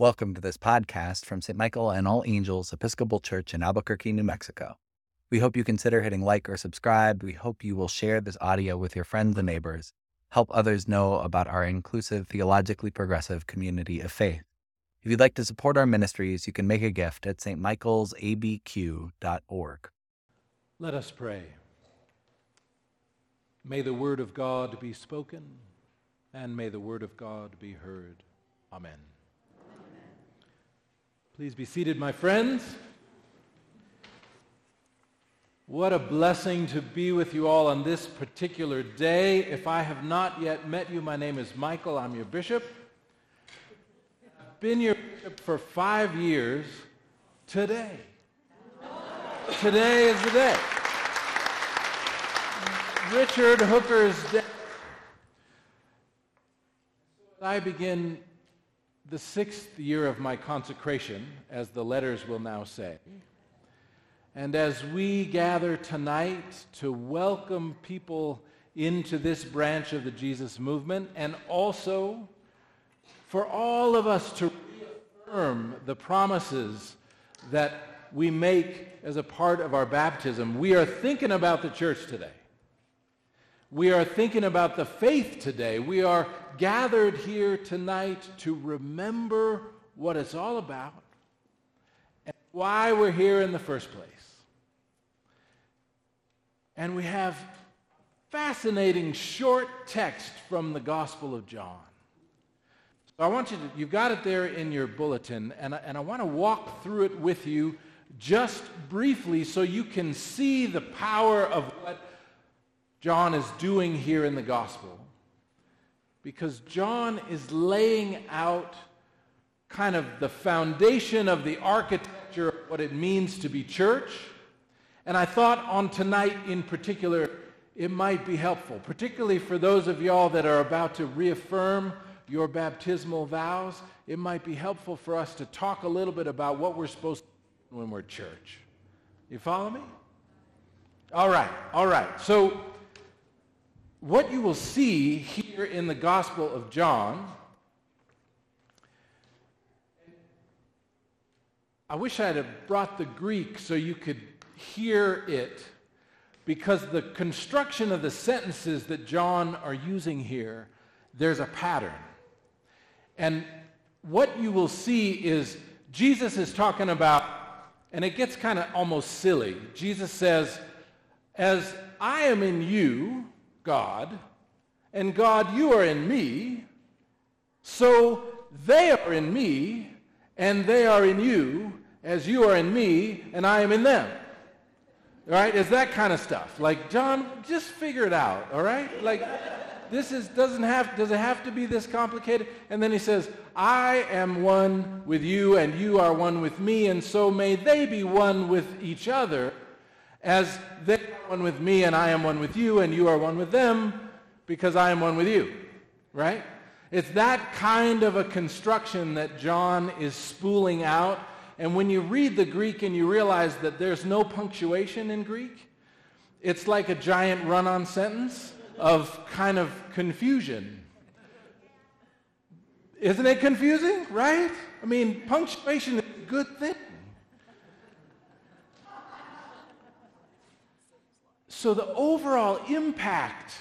Welcome to this podcast from St. Michael and All Angels Episcopal Church in Albuquerque, New Mexico. We hope you consider hitting like or subscribe. We hope you will share this audio with your friends and neighbors. Help others know about our inclusive, theologically progressive community of faith. If you'd like to support our ministries, you can make a gift at stmichaelsabq.org. Let us pray. May the word of God be spoken, and may the word of God be heard. Amen. Please be seated, my friends. What a blessing to be with you all on this particular day. If I have not yet met you, my name is Michael. I'm your bishop. I've been your bishop for five years today. Today is the day. Richard Hooker's day. I begin the sixth year of my consecration, as the letters will now say. And as we gather tonight to welcome people into this branch of the Jesus movement, and also for all of us to reaffirm the promises that we make as a part of our baptism, we are thinking about the church today. We are thinking about the faith today. We are gathered here tonight to remember what it's all about and why we're here in the first place. And we have fascinating short text from the Gospel of John. So I want you to, you've got it there in your bulletin, and I, and I want to walk through it with you just briefly so you can see the power of what John is doing here in the gospel. Because John is laying out kind of the foundation of the architecture of what it means to be church. And I thought on tonight in particular, it might be helpful, particularly for those of y'all that are about to reaffirm your baptismal vows. It might be helpful for us to talk a little bit about what we're supposed to do when we're church. You follow me? All right, all right. So what you will see here in the Gospel of John, I wish I had brought the Greek so you could hear it, because the construction of the sentences that John are using here, there's a pattern. And what you will see is Jesus is talking about, and it gets kind of almost silly. Jesus says, As I am in you, God, and God, you are in me, so they are in me, and they are in you, as you are in me, and I am in them. All right? It's that kind of stuff. Like, John, just figure it out, all right? Like, this is, doesn't have, does it have to be this complicated? And then he says, I am one with you, and you are one with me, and so may they be one with each other as they are one with me and I am one with you and you are one with them because I am one with you. Right? It's that kind of a construction that John is spooling out. And when you read the Greek and you realize that there's no punctuation in Greek, it's like a giant run on sentence of kind of confusion. Isn't it confusing? Right? I mean, punctuation is a good thing. So the overall impact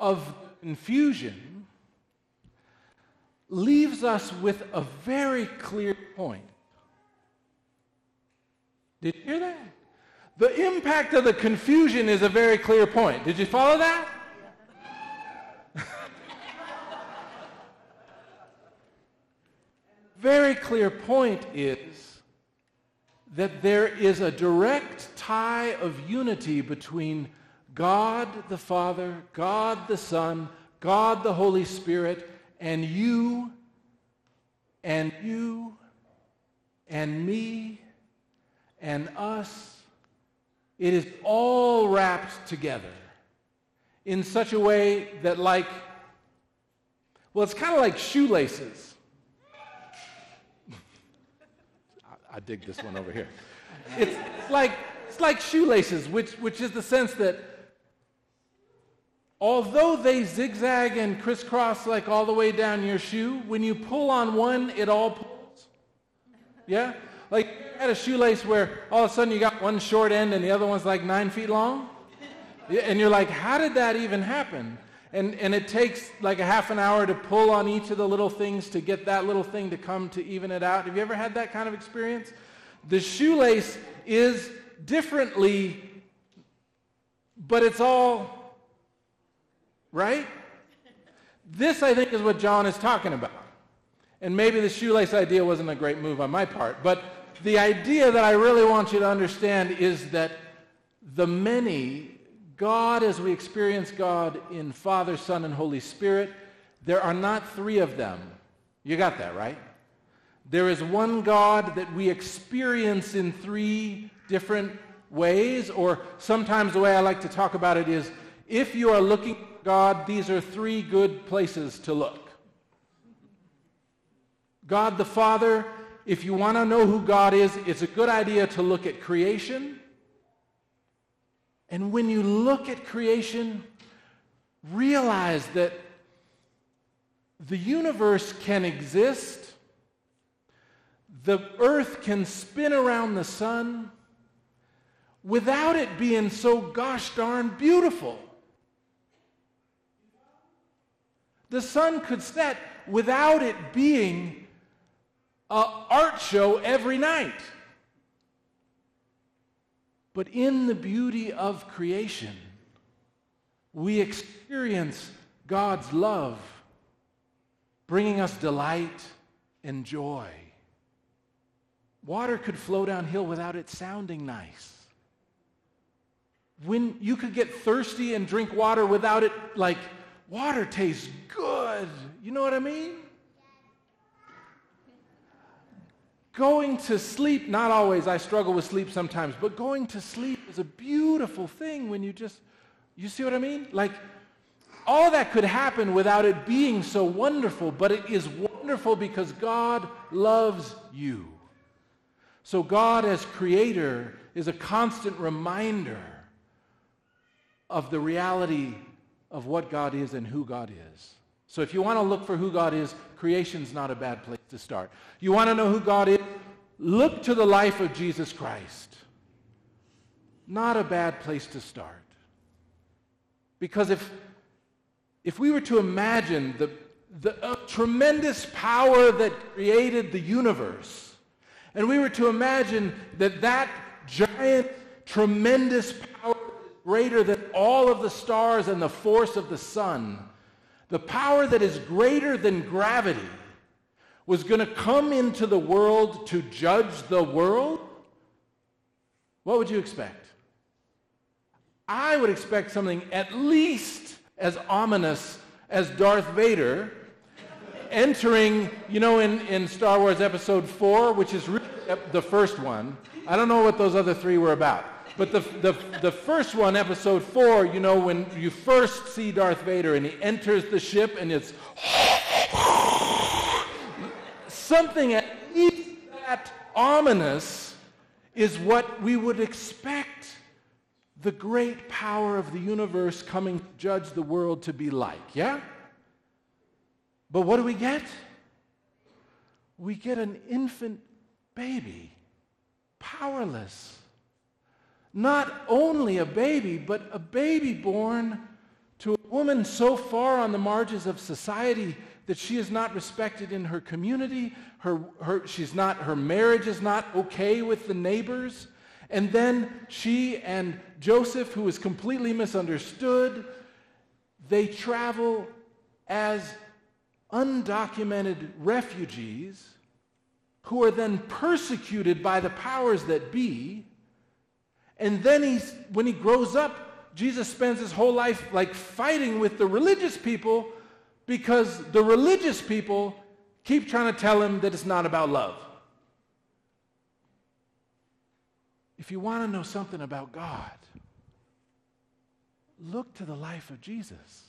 of confusion leaves us with a very clear point. Did you hear that? The impact of the confusion is a very clear point. Did you follow that? very clear point is that there is a direct tie of unity between God the Father, God the Son, God the Holy Spirit, and you, and you, and me, and us. It is all wrapped together in such a way that, like, well, it's kind of like shoelaces. I dig this one over here. It's, like, it's like shoelaces, which, which is the sense that although they zigzag and crisscross like all the way down your shoe, when you pull on one, it all pulls. Yeah? Like had a shoelace where all of a sudden you got one short end and the other one's like nine feet long? And you're like, how did that even happen? And, and it takes like a half an hour to pull on each of the little things to get that little thing to come to even it out. Have you ever had that kind of experience? The shoelace is differently, but it's all right. This, I think, is what John is talking about. And maybe the shoelace idea wasn't a great move on my part, but the idea that I really want you to understand is that the many, God as we experience God in Father, Son, and Holy Spirit, there are not three of them. You got that, right? There is one God that we experience in three different ways, or sometimes the way I like to talk about it is if you are looking at God, these are three good places to look. God the Father, if you want to know who God is, it's a good idea to look at creation. And when you look at creation, realize that the universe can exist the earth can spin around the sun without it being so gosh darn beautiful. The sun could set without it being an art show every night. But in the beauty of creation, we experience God's love, bringing us delight and joy. Water could flow downhill without it sounding nice. When you could get thirsty and drink water without it, like, water tastes good. You know what I mean? Going to sleep, not always, I struggle with sleep sometimes, but going to sleep is a beautiful thing when you just, you see what I mean? Like, all that could happen without it being so wonderful, but it is wonderful because God loves you. So, God as creator is a constant reminder of the reality of what God is and who God is. So, if you want to look for who God is, creation's not a bad place to start. You want to know who God is? Look to the life of Jesus Christ. Not a bad place to start. Because if, if we were to imagine the, the uh, tremendous power that created the universe, and we were to imagine that that giant, tremendous power greater than all of the stars and the force of the sun, the power that is greater than gravity, was going to come into the world to judge the world, what would you expect? I would expect something at least as ominous as Darth Vader entering, you know, in, in Star Wars Episode 4, which is really the first one. I don't know what those other three were about. But the, the, the first one, Episode 4, you know, when you first see Darth Vader and he enters the ship and it's something at least that ominous is what we would expect the great power of the universe coming to judge the world to be like, yeah? But what do we get? We get an infant baby, powerless. Not only a baby, but a baby born to a woman so far on the margins of society that she is not respected in her community. Her, her, she's not, her marriage is not okay with the neighbors. And then she and Joseph, who is completely misunderstood, they travel as undocumented refugees who are then persecuted by the powers that be. And then he's, when he grows up, Jesus spends his whole life like fighting with the religious people because the religious people keep trying to tell him that it's not about love. If you want to know something about God, look to the life of Jesus.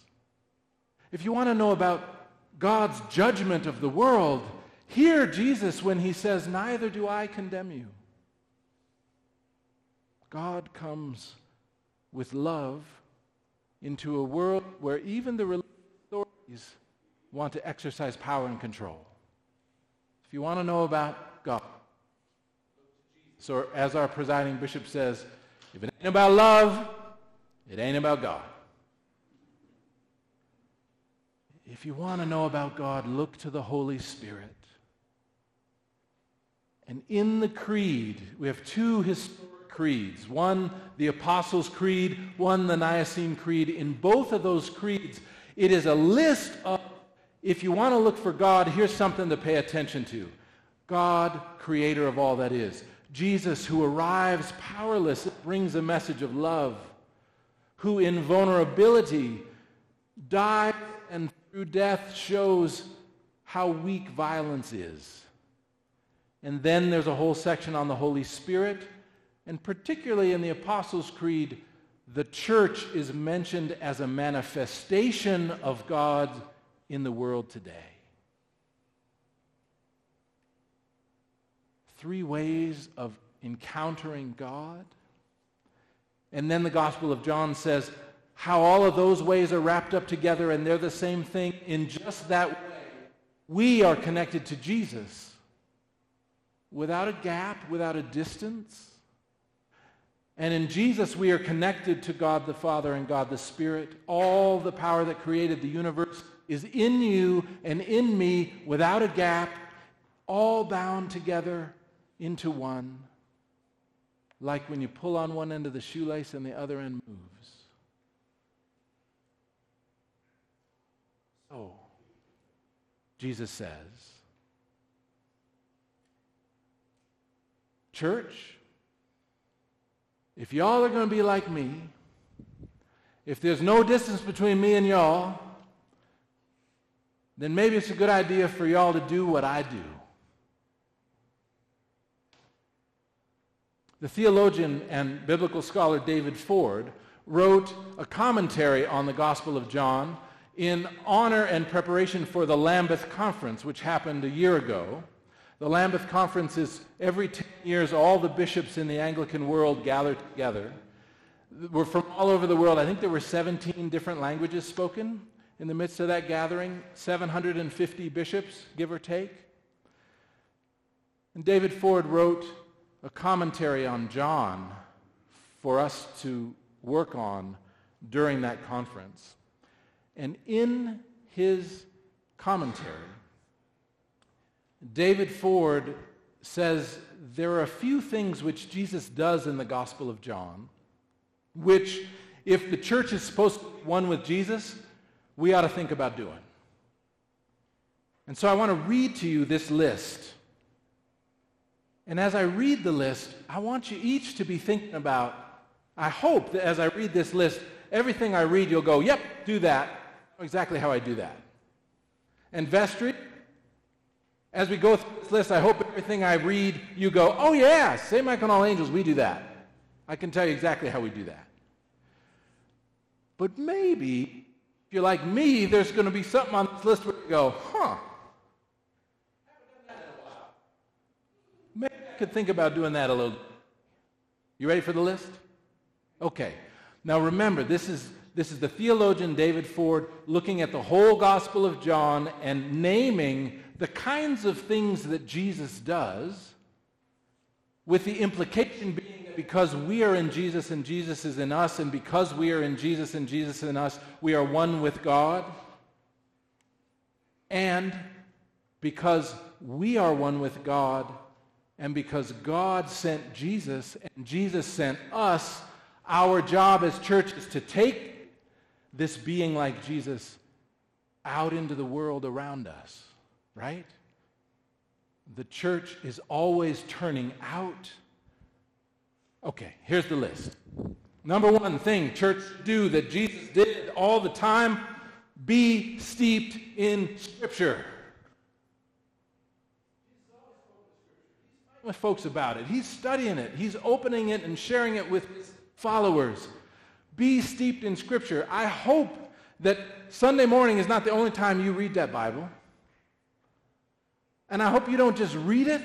If you want to know about God's judgment of the world, hear Jesus when he says, Neither do I condemn you. God comes with love into a world where even the religious authorities want to exercise power and control. If you want to know about God, so as our presiding bishop says, if it ain't about love, it ain't about God. If you want to know about God, look to the Holy Spirit. And in the creed, we have two historic creeds. One, the Apostles' Creed, one, the Nicene Creed. In both of those creeds, it is a list of, if you want to look for God, here's something to pay attention to. God, creator of all that is. Jesus, who arrives powerless, brings a message of love. Who in vulnerability dies and through death shows how weak violence is. And then there's a whole section on the Holy Spirit. And particularly in the Apostles' Creed, the church is mentioned as a manifestation of God in the world today. Three ways of encountering God. And then the Gospel of John says how all of those ways are wrapped up together and they're the same thing in just that way. We are connected to Jesus without a gap, without a distance. And in Jesus, we are connected to God the Father and God the Spirit. All the power that created the universe is in you and in me without a gap, all bound together into one. Like when you pull on one end of the shoelace and the other end moves. So, Jesus says, Church, if y'all are going to be like me, if there's no distance between me and y'all, then maybe it's a good idea for y'all to do what I do. The theologian and biblical scholar David Ford wrote a commentary on the Gospel of John in honor and preparation for the Lambeth Conference, which happened a year ago. The Lambeth Conference is every 10 years, all the bishops in the Anglican world gather together. We're from all over the world. I think there were 17 different languages spoken in the midst of that gathering, 750 bishops, give or take. And David Ford wrote a commentary on John for us to work on during that conference. And in his commentary, David Ford says there are a few things which Jesus does in the Gospel of John, which, if the church is supposed to be one with Jesus, we ought to think about doing. And so I want to read to you this list. And as I read the list, I want you each to be thinking about, I hope that as I read this list, everything I read, you'll go, yep, do that. Exactly how I do that. And vestry, as we go through this list, I hope everything I read, you go, oh, yeah, St. Michael and all angels, we do that. I can tell you exactly how we do that. But maybe, if you're like me, there's going to be something on this list where you go, huh. Maybe I could think about doing that a little. You ready for the list? Okay. Now remember, this is, this is the theologian David Ford looking at the whole Gospel of John and naming the kinds of things that Jesus does, with the implication being that because we are in Jesus and Jesus is in us, and because we are in Jesus and Jesus is in us, we are one with God. And because we are one with God, and because God sent Jesus and Jesus sent us, our job as church is to take this being like Jesus out into the world around us right? The church is always turning out. Okay, here's the list. Number one thing church do that Jesus did all the time be steeped in Scripture. with folks about it. He's studying it. He's opening it and sharing it with his followers. Be steeped in Scripture. I hope that Sunday morning is not the only time you read that Bible. And I hope you don't just read it.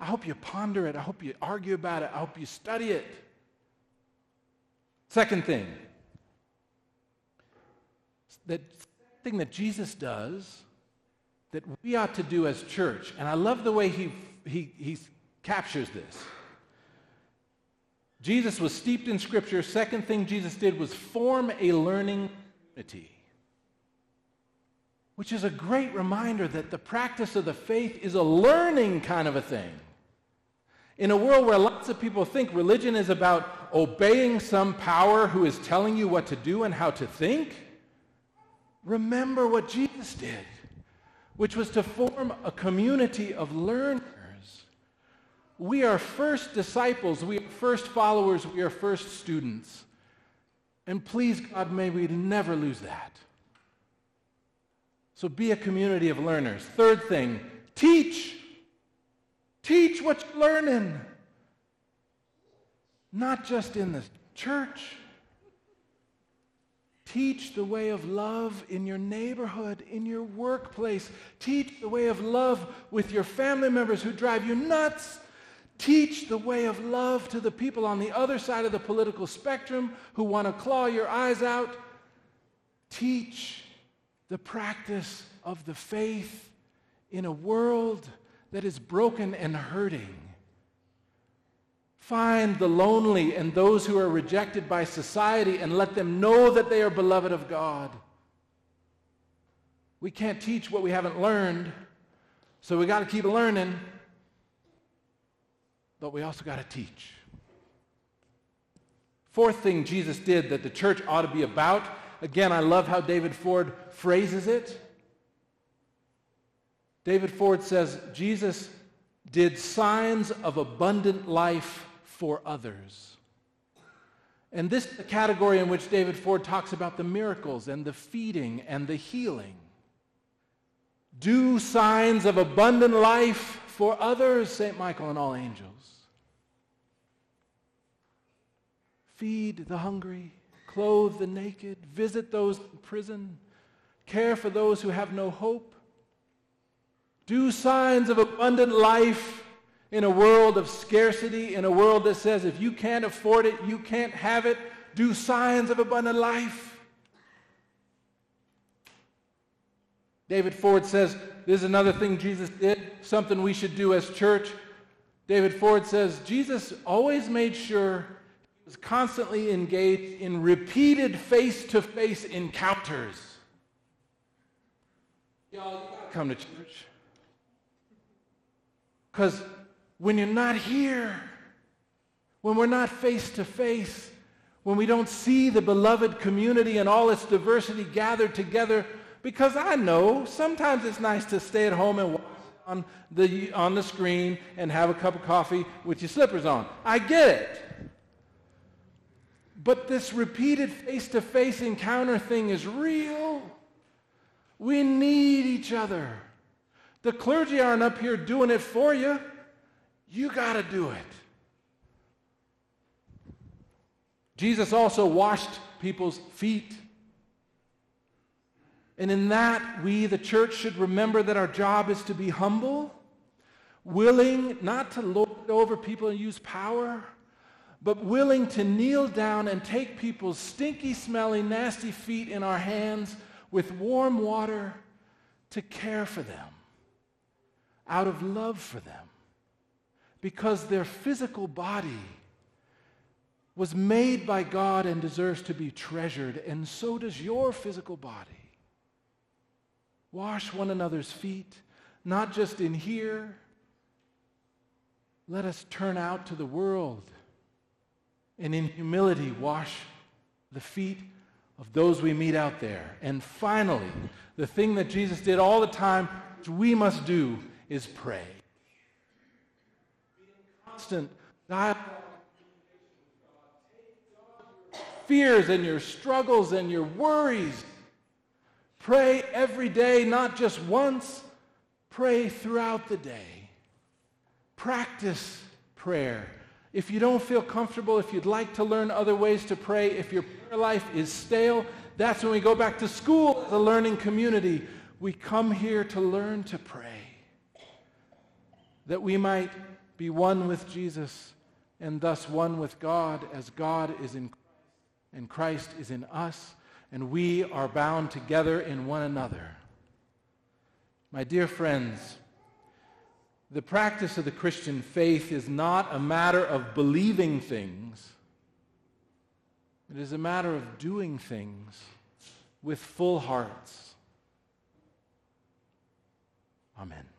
I hope you ponder it. I hope you argue about it. I hope you study it. Second thing, that thing that Jesus does that we ought to do as church, and I love the way he, he, he captures this. Jesus was steeped in Scripture. Second thing Jesus did was form a learning community, which is a great reminder that the practice of the faith is a learning kind of a thing. In a world where lots of people think religion is about obeying some power who is telling you what to do and how to think, remember what Jesus did, which was to form a community of learners. We are first disciples, we are first followers, we are first students. And please, God, may we never lose that. So be a community of learners. Third thing, teach. Teach what you're learning. Not just in the church. Teach the way of love in your neighborhood, in your workplace. Teach the way of love with your family members who drive you nuts. Teach the way of love to the people on the other side of the political spectrum who want to claw your eyes out. Teach the practice of the faith in a world that is broken and hurting. Find the lonely and those who are rejected by society and let them know that they are beloved of God. We can't teach what we haven't learned, so we got to keep learning, but we also got to teach. Fourth thing Jesus did that the church ought to be about, again, I love how David Ford phrases it. David Ford says Jesus did signs of abundant life for others. And this is the category in which David Ford talks about the miracles and the feeding and the healing. Do signs of abundant life for others, St. Michael and all angels. Feed the hungry, clothe the naked, visit those in prison, care for those who have no hope, do signs of abundant life in a world of scarcity, in a world that says if you can't afford it, you can't have it. Do signs of abundant life. David Ford says this is another thing Jesus did, something we should do as church. David Ford says Jesus always made sure was constantly engaged in repeated face to face encounters. Y'all, come to church. Because when you're not here, when we're not face to face, when we don't see the beloved community and all its diversity gathered together, because I know sometimes it's nice to stay at home and watch on the, on the screen and have a cup of coffee with your slippers on. I get it. But this repeated face to face encounter thing is real. We need each other. The clergy aren't up here doing it for you. You got to do it. Jesus also washed people's feet. And in that, we, the church, should remember that our job is to be humble, willing not to lord over people and use power, but willing to kneel down and take people's stinky, smelly, nasty feet in our hands with warm water to care for them out of love for them because their physical body was made by God and deserves to be treasured, and so does your physical body. Wash one another's feet, not just in here. Let us turn out to the world and in humility wash the feet of those we meet out there. And finally, the thing that Jesus did all the time, which we must do, is pray. Constant dialogue. Fears and your struggles and your worries. Pray every day, not just once. Pray throughout the day. Practice prayer. If you don't feel comfortable, if you'd like to learn other ways to pray, if your prayer life is stale, that's when we go back to school as a learning community. We come here to learn to pray that we might be one with Jesus and thus one with God as God is in Christ and Christ is in us. and we are bound together in one another. My dear friends, the practice of the Christian faith is not a matter of believing things, it is a matter of doing things with full hearts. Amen.